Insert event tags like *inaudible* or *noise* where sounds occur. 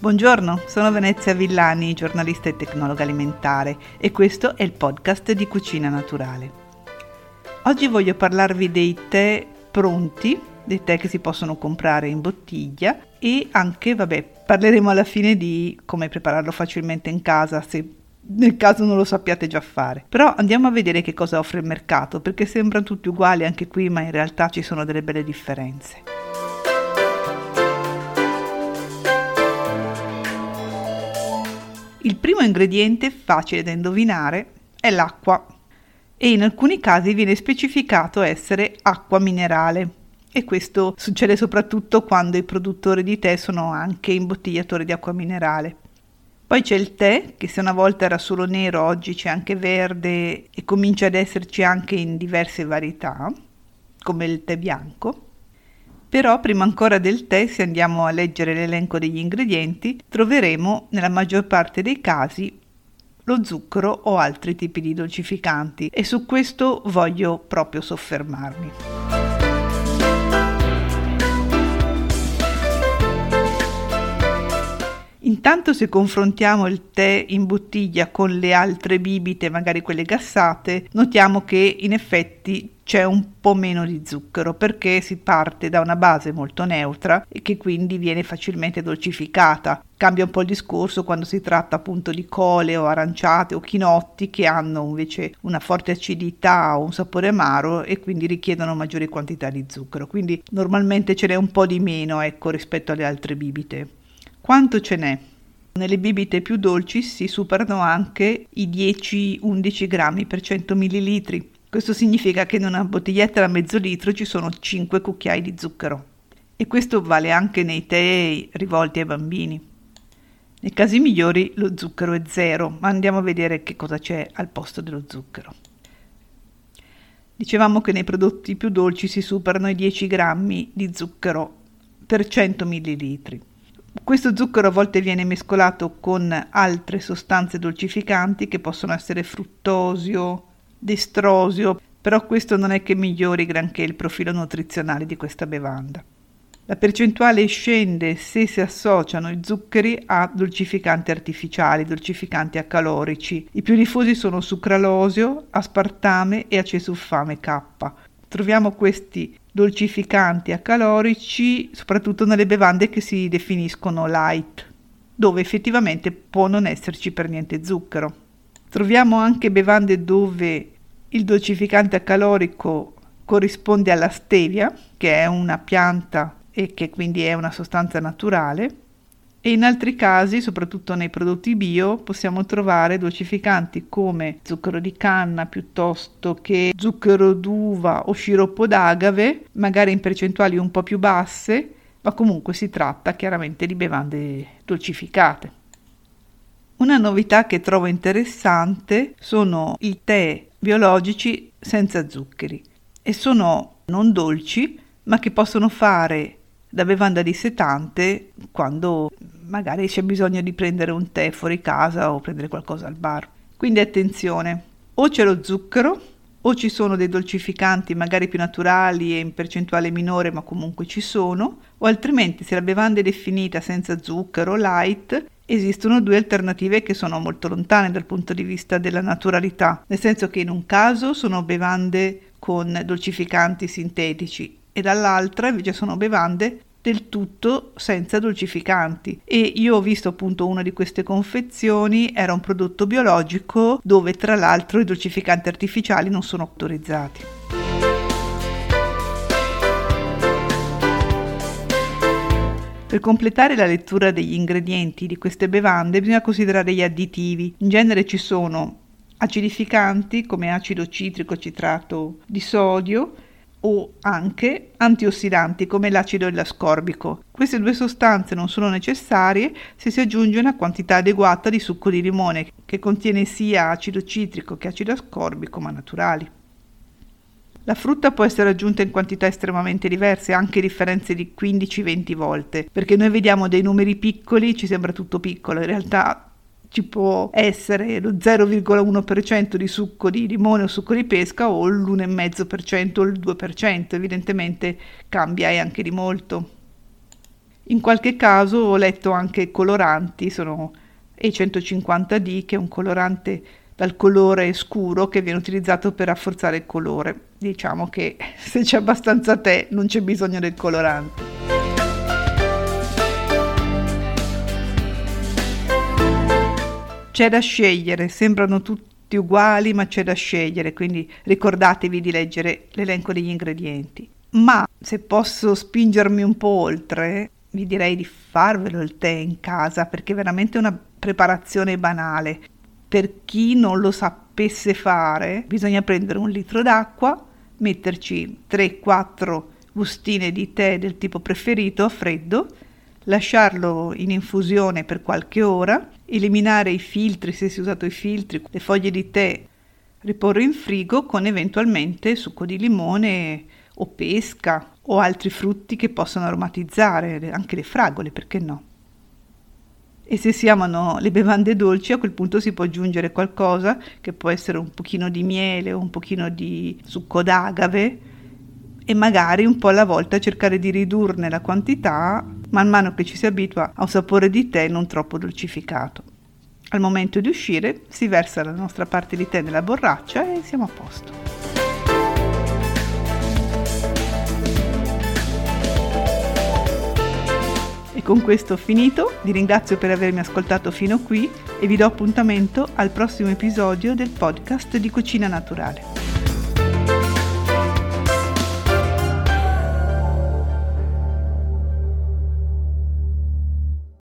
Buongiorno, sono Venezia Villani, giornalista e tecnologa alimentare e questo è il podcast di Cucina Naturale. Oggi voglio parlarvi dei tè pronti, dei tè che si possono comprare in bottiglia e anche, vabbè, parleremo alla fine di come prepararlo facilmente in casa se nel caso non lo sappiate già fare. Però andiamo a vedere che cosa offre il mercato, perché sembrano tutti uguali anche qui, ma in realtà ci sono delle belle differenze. Il primo ingrediente facile da indovinare è l'acqua e in alcuni casi viene specificato essere acqua minerale e questo succede soprattutto quando i produttori di tè sono anche imbottigliatori di acqua minerale. Poi c'è il tè, che se una volta era solo nero, oggi c'è anche verde e comincia ad esserci anche in diverse varietà, come il tè bianco. Però prima ancora del tè, se andiamo a leggere l'elenco degli ingredienti, troveremo nella maggior parte dei casi lo zucchero o altri tipi di dolcificanti e su questo voglio proprio soffermarmi. Intanto se confrontiamo il tè in bottiglia con le altre bibite, magari quelle gassate, notiamo che in effetti c'è un po' meno di zucchero perché si parte da una base molto neutra e che quindi viene facilmente dolcificata. Cambia un po' il discorso quando si tratta appunto di cole o aranciate o chinotti che hanno invece una forte acidità o un sapore amaro e quindi richiedono maggiori quantità di zucchero. Quindi normalmente ce n'è un po' di meno ecco rispetto alle altre bibite. Quanto ce n'è? Nelle bibite più dolci si superano anche i 10-11 grammi per 100 millilitri questo significa che in una bottiglietta da mezzo litro ci sono 5 cucchiai di zucchero. E questo vale anche nei tè rivolti ai bambini. Nei casi migliori lo zucchero è zero, ma andiamo a vedere che cosa c'è al posto dello zucchero. Dicevamo che nei prodotti più dolci si superano i 10 grammi di zucchero per 100 millilitri. Questo zucchero a volte viene mescolato con altre sostanze dolcificanti che possono essere fruttosio, destrosio, però questo non è che migliori granché il profilo nutrizionale di questa bevanda. La percentuale scende se si associano i zuccheri a dolcificanti artificiali, dolcificanti acalorici. I più diffusi sono sucralosio, aspartame e acesulfame K. Troviamo questi dolcificanti acalorici soprattutto nelle bevande che si definiscono light, dove effettivamente può non esserci per niente zucchero. Troviamo anche bevande dove il dolcificante calorico corrisponde alla stevia, che è una pianta e che quindi è una sostanza naturale, e in altri casi, soprattutto nei prodotti bio, possiamo trovare dolcificanti come zucchero di canna piuttosto che zucchero d'uva o sciroppo d'agave, magari in percentuali un po' più basse, ma comunque si tratta chiaramente di bevande dolcificate. Una novità che trovo interessante sono i tè biologici senza zuccheri e sono non dolci ma che possono fare da bevanda dissetante quando magari c'è bisogno di prendere un tè fuori casa o prendere qualcosa al bar. Quindi attenzione, o c'è lo zucchero o ci sono dei dolcificanti magari più naturali e in percentuale minore ma comunque ci sono, o altrimenti se la bevanda è definita senza zucchero, light, esistono due alternative che sono molto lontane dal punto di vista della naturalità, nel senso che in un caso sono bevande con dolcificanti sintetici e dall'altra invece sono bevande del tutto senza dolcificanti e io ho visto appunto una di queste confezioni era un prodotto biologico dove tra l'altro i dolcificanti artificiali non sono autorizzati. Per completare la lettura degli ingredienti di queste bevande bisogna considerare gli additivi. In genere ci sono acidificanti come acido citrico citrato di sodio o anche antiossidanti come l'acido e l'ascorbico. Queste due sostanze non sono necessarie se si aggiunge una quantità adeguata di succo di limone che contiene sia acido citrico che acido ascorbico ma naturali. La frutta può essere aggiunta in quantità estremamente diverse, anche differenze di 15-20 volte, perché noi vediamo dei numeri piccoli, ci sembra tutto piccolo, in realtà ci può essere lo 0,1% di succo di limone o succo di pesca o l'1,5% o il 2%, evidentemente cambia e anche di molto. In qualche caso ho letto anche coloranti, sono E150D che è un colorante dal colore scuro che viene utilizzato per rafforzare il colore. Diciamo che *laughs* se c'è abbastanza tè non c'è bisogno del colorante. C'è da scegliere, sembrano tutti uguali, ma c'è da scegliere, quindi ricordatevi di leggere l'elenco degli ingredienti. Ma se posso spingermi un po' oltre, vi direi di farvelo il tè in casa perché è veramente una preparazione banale. Per chi non lo sapesse fare, bisogna prendere un litro d'acqua, metterci 3-4 bustine di tè del tipo preferito a freddo, lasciarlo in infusione per qualche ora, eliminare i filtri se si è usato i filtri, le foglie di tè, riporre in frigo con eventualmente succo di limone o pesca o altri frutti che possono aromatizzare, anche le fragole, perché no? E se si amano le bevande dolci, a quel punto si può aggiungere qualcosa che può essere un pochino di miele o un pochino di succo d'agave e magari un po' alla volta cercare di ridurne la quantità man mano che ci si abitua a un sapore di tè non troppo dolcificato. Al momento di uscire si versa la nostra parte di tè nella borraccia e siamo a posto. E con questo ho finito, vi ringrazio per avermi ascoltato fino qui e vi do appuntamento al prossimo episodio del podcast di Cucina Naturale.